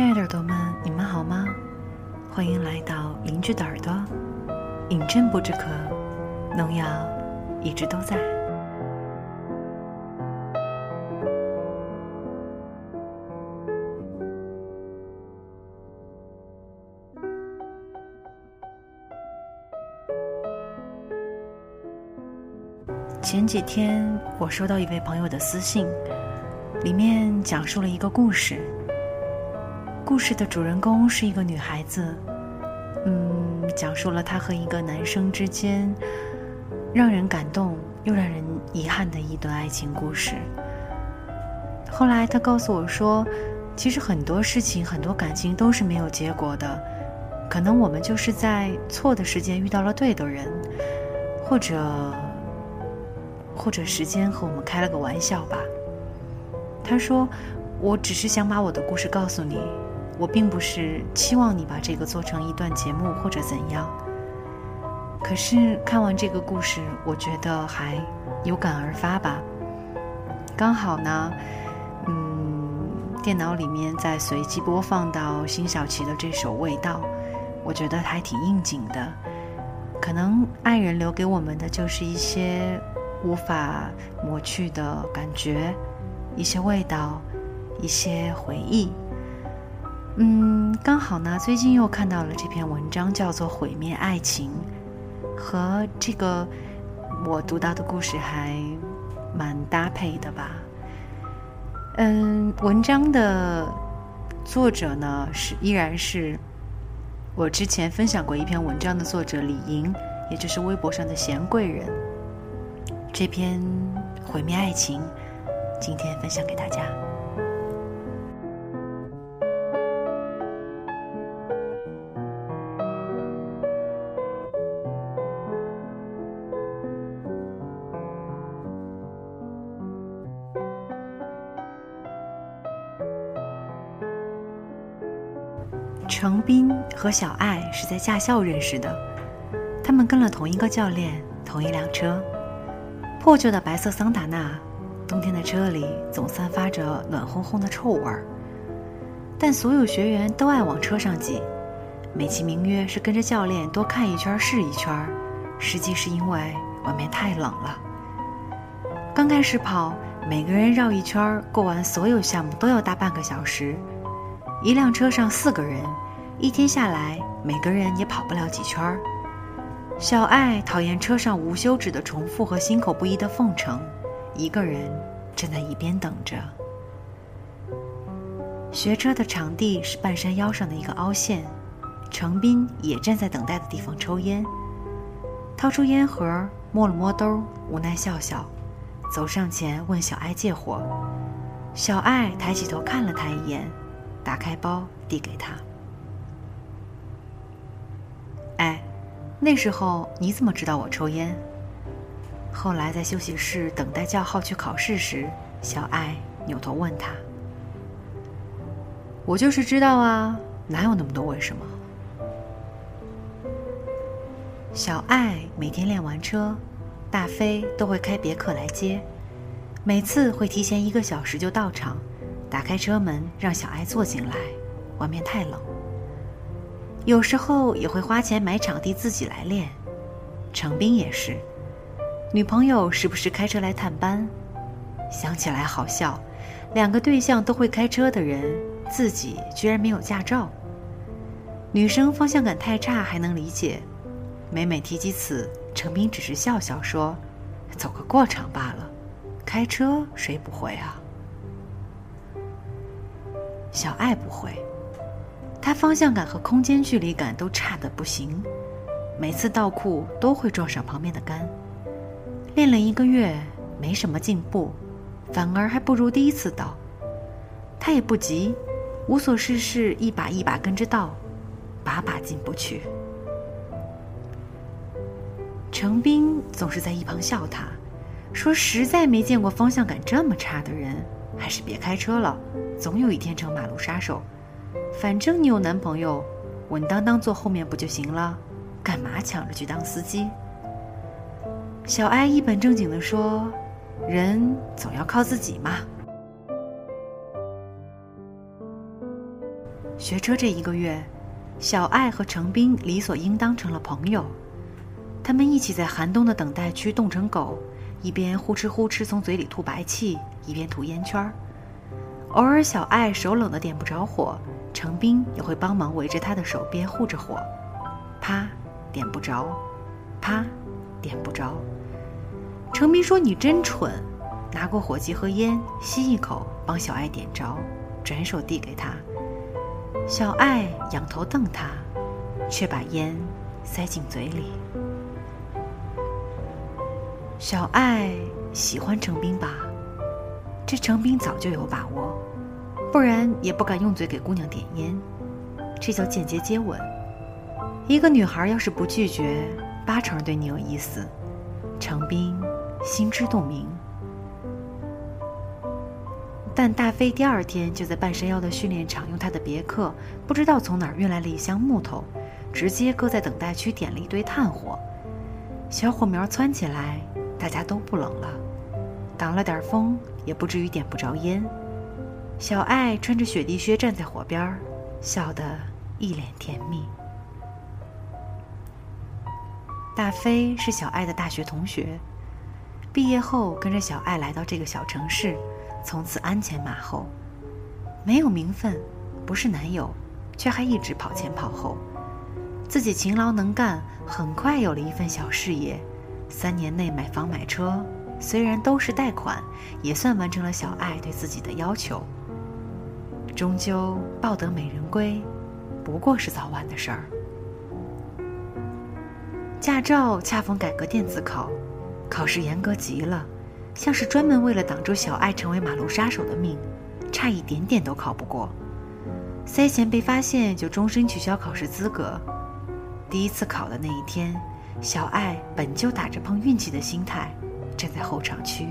亲爱的耳朵们，你们好吗？欢迎来到邻居的耳朵。饮鸩不知渴，农药一直都在。前几天我收到一位朋友的私信，里面讲述了一个故事。故事的主人公是一个女孩子，嗯，讲述了她和一个男生之间让人感动又让人遗憾的一段爱情故事。后来她告诉我说，其实很多事情、很多感情都是没有结果的，可能我们就是在错的时间遇到了对的人，或者。或者时间和我们开了个玩笑吧。他说：“我只是想把我的故事告诉你，我并不是期望你把这个做成一段节目或者怎样。可是看完这个故事，我觉得还有感而发吧。刚好呢，嗯，电脑里面在随机播放到辛晓琪的这首《味道》，我觉得还挺应景的。可能爱人留给我们的就是一些。”无法抹去的感觉，一些味道，一些回忆。嗯，刚好呢，最近又看到了这篇文章，叫做《毁灭爱情》，和这个我读到的故事还蛮搭配的吧。嗯，文章的作者呢是依然是我之前分享过一篇文章的作者李莹，也就是微博上的贤贵人。这篇毁灭爱情，今天分享给大家。和小爱是在驾校认识的，他们跟了同一个教练，同一辆车。破旧的白色桑塔纳，冬天的车里总散发着暖烘烘的臭味儿。但所有学员都爱往车上挤，美其名曰是跟着教练多看一圈是一圈，实际是因为外面太冷了。刚开始跑，每个人绕一圈过完所有项目都要大半个小时。一辆车上四个人，一天下来每个人也跑不了几圈儿。小爱讨厌车上无休止的重复和心口不一的奉承，一个人站在一边等着。学车的场地是半山腰上的一个凹陷，程斌也站在等待的地方抽烟，掏出烟盒摸了摸兜，无奈笑笑，走上前问小爱借火。小爱抬起头看了他一眼，打开包递给他。那时候你怎么知道我抽烟？后来在休息室等待叫号去考试时，小爱扭头问他：“我就是知道啊，哪有那么多为什么？”小爱每天练完车，大飞都会开别克来接，每次会提前一个小时就到场，打开车门让小爱坐进来，外面太冷。有时候也会花钱买场地自己来练，程斌也是，女朋友时不时开车来探班，想起来好笑，两个对象都会开车的人，自己居然没有驾照。女生方向感太差还能理解，每每提及此，程斌只是笑笑说：“走个过场罢了，开车谁不会啊？”小爱不会。他方向感和空间距离感都差的不行，每次倒库都会撞上旁边的杆。练了一个月，没什么进步，反而还不如第一次倒。他也不急，无所事事，一把一把跟着倒，把把进不去。程斌总是在一旁笑他，说实在没见过方向感这么差的人，还是别开车了，总有一天成马路杀手。反正你有男朋友，稳当当坐后面不就行了？干嘛抢着去当司机？小艾一本正经地说：“人总要靠自己嘛。”学车这一个月，小爱和程斌理所应当成了朋友。他们一起在寒冬的等待区冻成狗，一边呼哧呼哧从嘴里吐白气，一边吐烟圈儿。偶尔，小爱手冷的点不着火，程斌也会帮忙围着他的手边护着火。啪，点不着；啪，点不着。程斌说：“你真蠢！”拿过火机和烟，吸一口，帮小爱点着，转手递给他。小爱仰头瞪他，却把烟塞进嘴里。小爱喜欢程斌吧？这程斌早就有把握，不然也不敢用嘴给姑娘点烟。这叫间接接吻。一个女孩要是不拒绝，八成对你有意思。程斌心知肚明。但大飞第二天就在半山腰的训练场用他的别克，不知道从哪儿运来了一箱木头，直接搁在等待区点了一堆炭火，小火苗窜起来。大家都不冷了，挡了点风，也不至于点不着烟。小爱穿着雪地靴站在火边儿，笑得一脸甜蜜。大飞是小爱的大学同学，毕业后跟着小爱来到这个小城市，从此鞍前马后，没有名分，不是男友，却还一直跑前跑后。自己勤劳能干，很快有了一份小事业。三年内买房买车，虽然都是贷款，也算完成了小爱对自己的要求。终究抱得美人归，不过是早晚的事儿。驾照恰逢改革电子考，考试严格极了，像是专门为了挡住小爱成为马路杀手的命，差一点点都考不过。塞钱被发现，就终身取消考试资格。第一次考的那一天。小爱本就打着碰运气的心态，站在候场区。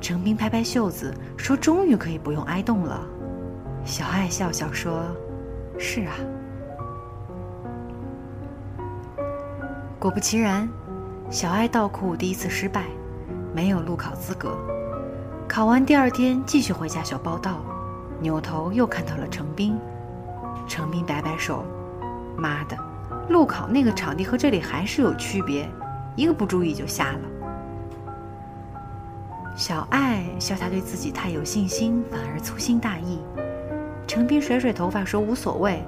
程斌拍拍袖子说：“终于可以不用挨冻了。”小爱笑笑说：“是啊。”果不其然，小爱倒库第一次失败，没有路考资格。考完第二天继续回驾校报到，扭头又看到了程斌。程斌摆摆手：“妈的！”路考那个场地和这里还是有区别，一个不注意就下了。小爱笑他对自己太有信心，反而粗心大意。程斌甩甩头发说：“无所谓，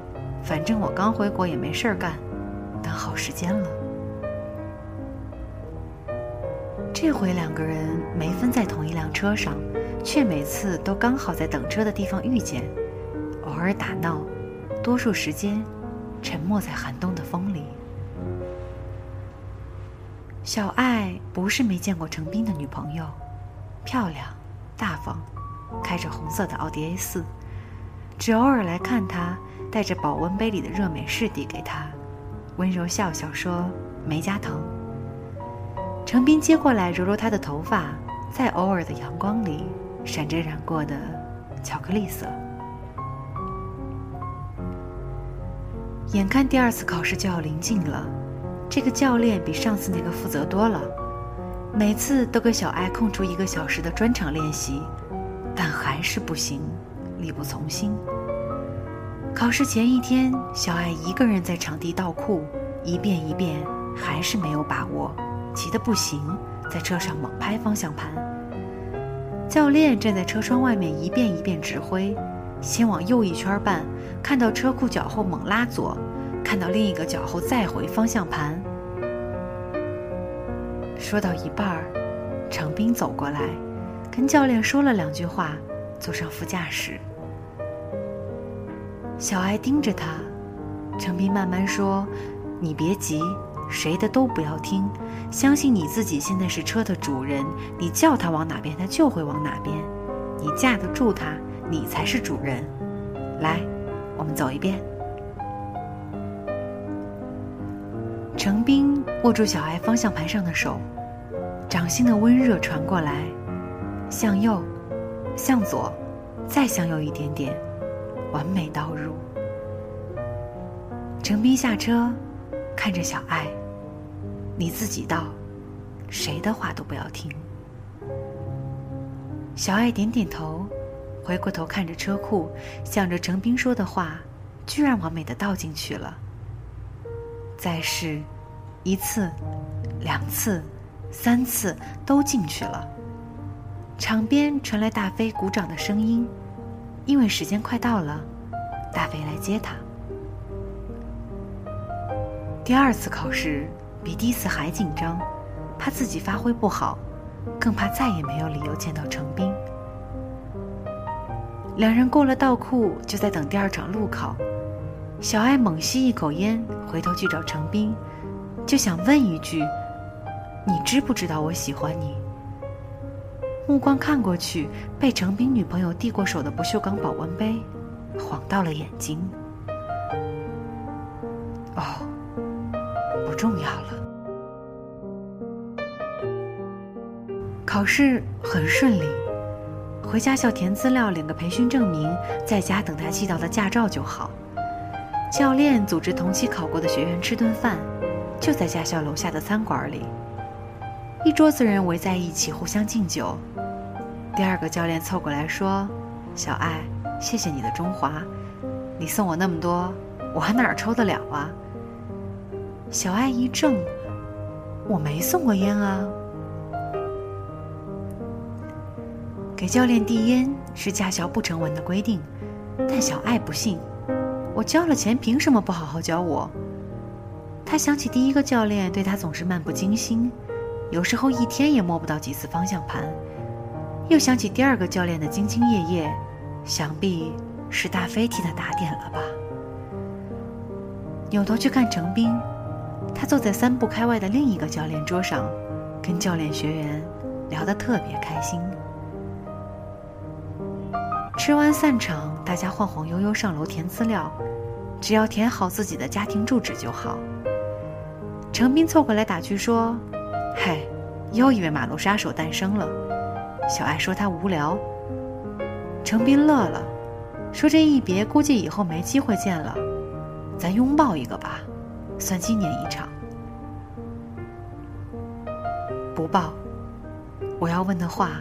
反正我刚回国也没事儿干，等好时间了。”这回两个人没分在同一辆车上，却每次都刚好在等车的地方遇见，偶尔打闹，多数时间。沉默在寒冬的风里。小爱不是没见过程斌的女朋友，漂亮、大方，开着红色的奥迪 A 四，只偶尔来看他，带着保温杯里的热美式递给他，温柔笑笑说：“没加糖。”程斌接过来揉揉她的头发，在偶尔的阳光里，闪着染过的巧克力色。眼看第二次考试就要临近了，这个教练比上次那个负责多了，每次都给小爱空出一个小时的专场练习，但还是不行，力不从心。考试前一天，小爱一个人在场地倒库，一遍一遍，还是没有把握，急得不行，在车上猛拍方向盘。教练站在车窗外面一遍一遍指挥。先往右一圈半，看到车库脚后猛拉左，看到另一个脚后再回方向盘。说到一半儿，程斌走过来，跟教练说了两句话，坐上副驾驶。小爱盯着他，程斌慢慢说：“你别急，谁的都不要听，相信你自己。现在是车的主人，你叫他往哪边，他就会往哪边。你架得住他。”你才是主人，来，我们走一遍。程斌握住小爱方向盘上的手，掌心的温热传过来，向右，向左，再向右一点点，完美倒入。程斌下车，看着小爱，你自己倒，谁的话都不要听。小爱点点头。回过头看着车库，想着程斌说的话，居然完美的倒进去了。再试，一次，两次，三次都进去了。场边传来大飞鼓掌的声音，因为时间快到了，大飞来接他。第二次考试比第一次还紧张，怕自己发挥不好，更怕再也没有理由见到程斌。两人过了道库，就在等第二场路考。小爱猛吸一口烟，回头去找程斌，就想问一句：“你知不知道我喜欢你？”目光看过去，被程斌女朋友递过手的不锈钢保温杯晃到了眼睛。哦，不重要了。考试很顺利。回驾校填资料，领个培训证明，在家等待寄到的驾照就好。教练组织同期考过的学员吃顿饭，就在驾校楼下的餐馆里。一桌子人围在一起，互相敬酒。第二个教练凑过来说：“小爱，谢谢你的中华，你送我那么多，我还哪儿抽得了啊？”小爱一怔：“我没送过烟啊。”给教练递烟是驾校不成文的规定，但小爱不信。我交了钱，凭什么不好好教我？他想起第一个教练对他总是漫不经心，有时候一天也摸不到几次方向盘。又想起第二个教练的兢兢业业，想必是大飞替他打点了吧。扭头去看程斌，他坐在三步开外的另一个教练桌上，跟教练学员聊得特别开心。吃完散场，大家晃晃悠悠上楼填资料，只要填好自己的家庭住址就好。程斌凑过来打趣说：“嘿，又一位马路杀手诞生了。”小爱说他无聊。程斌乐了，说：“这一别，估计以后没机会见了，咱拥抱一个吧，算纪念一场。”不抱，我要问的话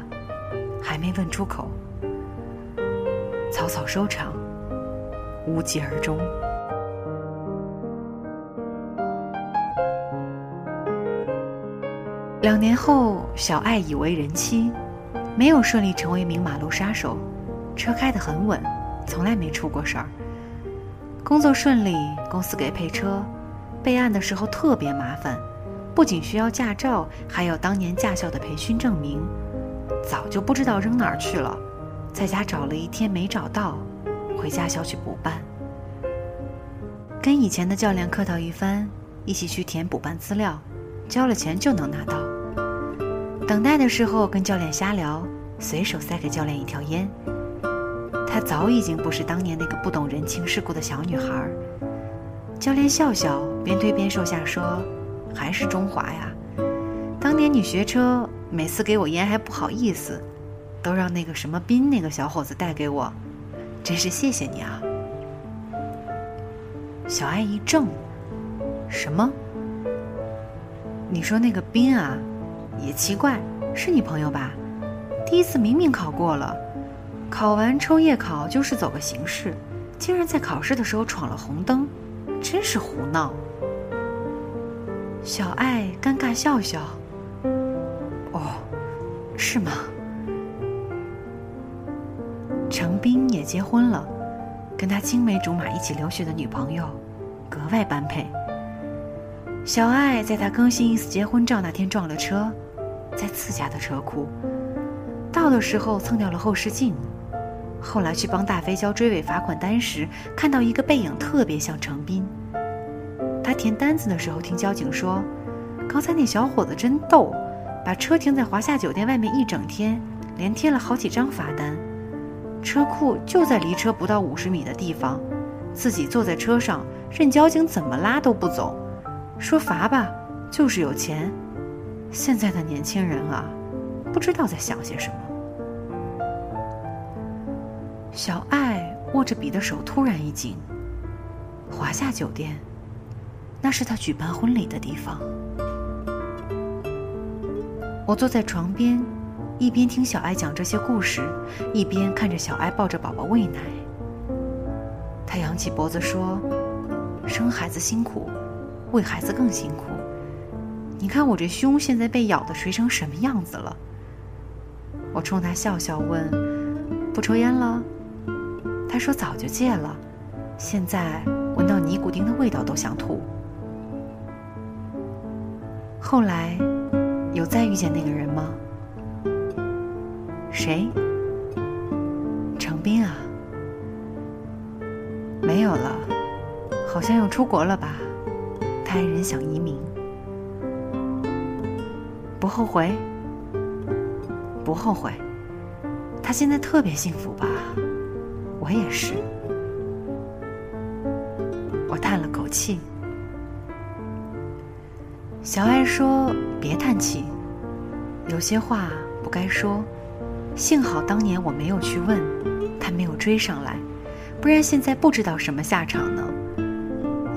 还没问出口。草草收场，无疾而终。两年后，小爱已为人妻，没有顺利成为一名马路杀手，车开得很稳，从来没出过事儿。工作顺利，公司给配车，备案的时候特别麻烦，不仅需要驾照，还要当年驾校的培训证明，早就不知道扔哪儿去了。在家找了一天没找到，回驾校去补办。跟以前的教练客套一番，一起去填补办资料，交了钱就能拿到。等待的时候跟教练瞎聊，随手塞给教练一条烟。她早已经不是当年那个不懂人情世故的小女孩。教练笑笑，边推边收下说：“还是中华呀，当年你学车，每次给我烟还不好意思。”都让那个什么斌那个小伙子带给我，真是谢谢你啊！小爱一怔，什么？你说那个斌啊？也奇怪，是你朋友吧？第一次明明考过了，考完抽夜考就是走个形式，竟然在考试的时候闯了红灯，真是胡闹！小爱尴尬笑笑，哦，是吗？程斌也结婚了，跟他青梅竹马一起留学的女朋友，格外般配。小爱在他更新 ins 结婚照那天撞了车，在自家的车库，到的时候蹭掉了后视镜。后来去帮大飞交追尾罚款单时，看到一个背影特别像程斌。他填单子的时候听交警说，刚才那小伙子真逗，把车停在华夏酒店外面一整天，连贴了好几张罚单。车库就在离车不到五十米的地方，自己坐在车上，任交警怎么拉都不走，说罚吧，就是有钱。现在的年轻人啊，不知道在想些什么。小爱握着笔的手突然一紧。华夏酒店，那是他举办婚礼的地方。我坐在床边，一边听小艾讲这些故事，一边看着小艾抱着宝宝喂奶。他扬起脖子说：“生孩子辛苦，为孩子更辛苦。你看我这胸现在被咬的垂成什么样子了？”我冲他笑笑问：“不抽烟了？”他说：“早就戒了，现在闻到尼古丁的味道都想吐。”后来，有再遇见那个人吗？谁？程斌啊？没有了，好像又出国了吧？爱人想移民，不后悔？不后悔。他现在特别幸福吧？我也是。我叹了口气。小爱说：“别叹气，有些话不该说。幸好当年我没有去问，他没有追上来，不然现在不知道什么下场呢。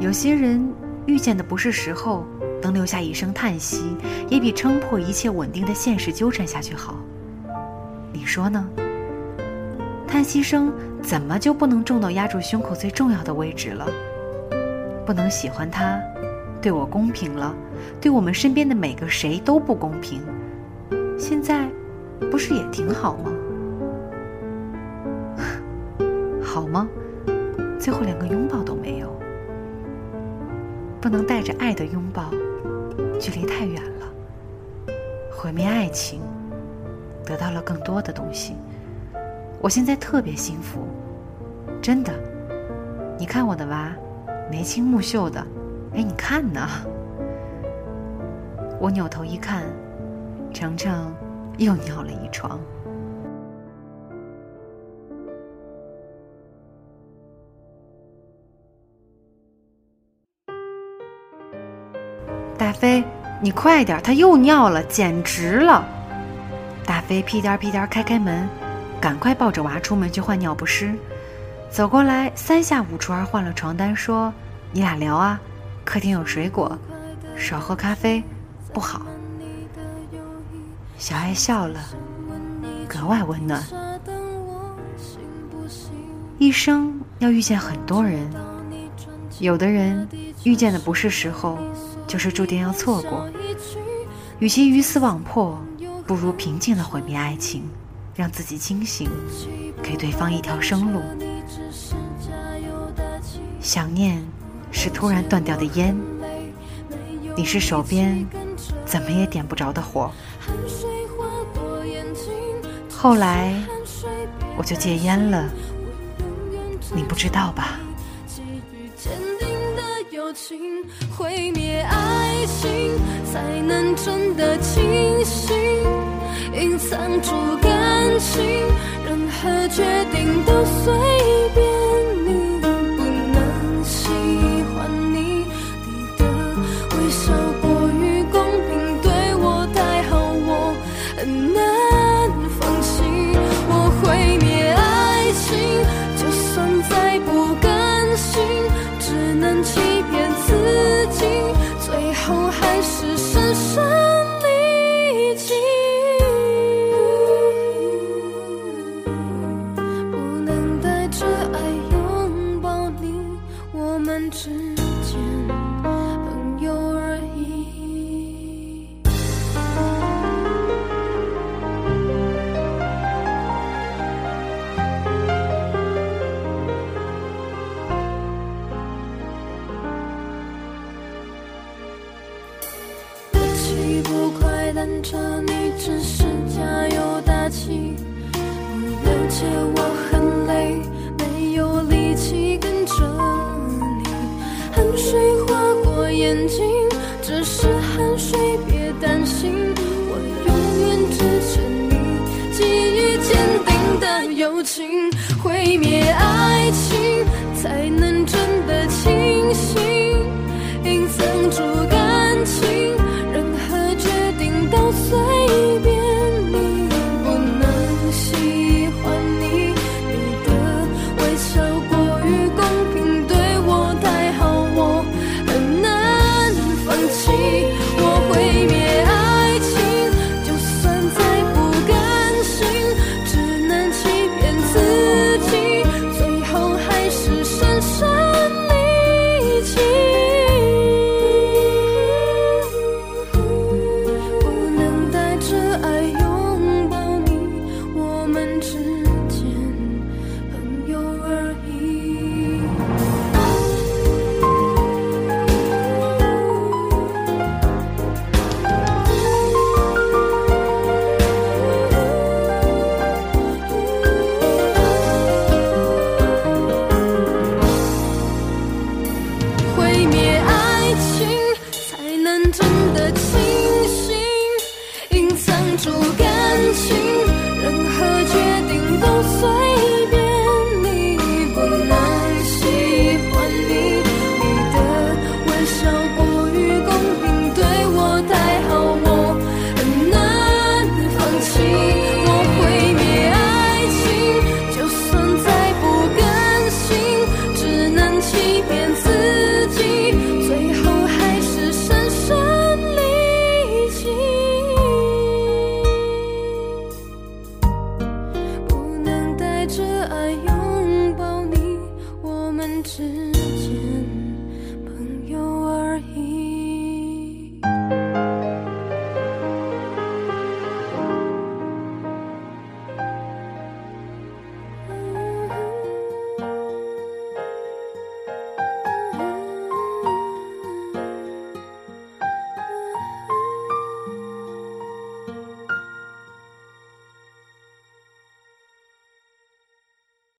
有些人遇见的不是时候，能留下一声叹息，也比撑破一切稳定的现实纠缠下去好。你说呢？叹息声怎么就不能重到压住胸口最重要的位置了？不能喜欢他？”对我公平了，对我们身边的每个谁都不公平。现在，不是也挺好吗？好吗？最后连个拥抱都没有，不能带着爱的拥抱，距离太远了，毁灭爱情，得到了更多的东西。我现在特别幸福，真的。你看我的娃，眉清目秀的。哎，你看呢？我扭头一看，程程又尿了一床。飞，你快点，他又尿了，简直了！大飞屁颠屁颠开开门，赶快抱着娃出门去换尿不湿。走过来，三下五除二换了床单，说：“你俩聊啊。”客厅有水果，少喝咖啡不好。小爱笑了，格外温暖。一生要遇见很多人，有的人遇见的不是时候，就是注定要错过。与其鱼死网破，不如平静的毁灭爱情，让自己清醒，给对方一条生路。想念。是突然断掉的烟，你是手边怎么也点不着的火。后来我就戒烟了，你不知道吧？毁灭爱情，才能真的清醒。隐藏住感情，任何决定都随便你。不能喜欢你。着你只是加油打气你了解我很累没有力气跟着你。汗水划过眼睛只是汗水别担心我永远支持你。给予坚定的友情毁灭爱情。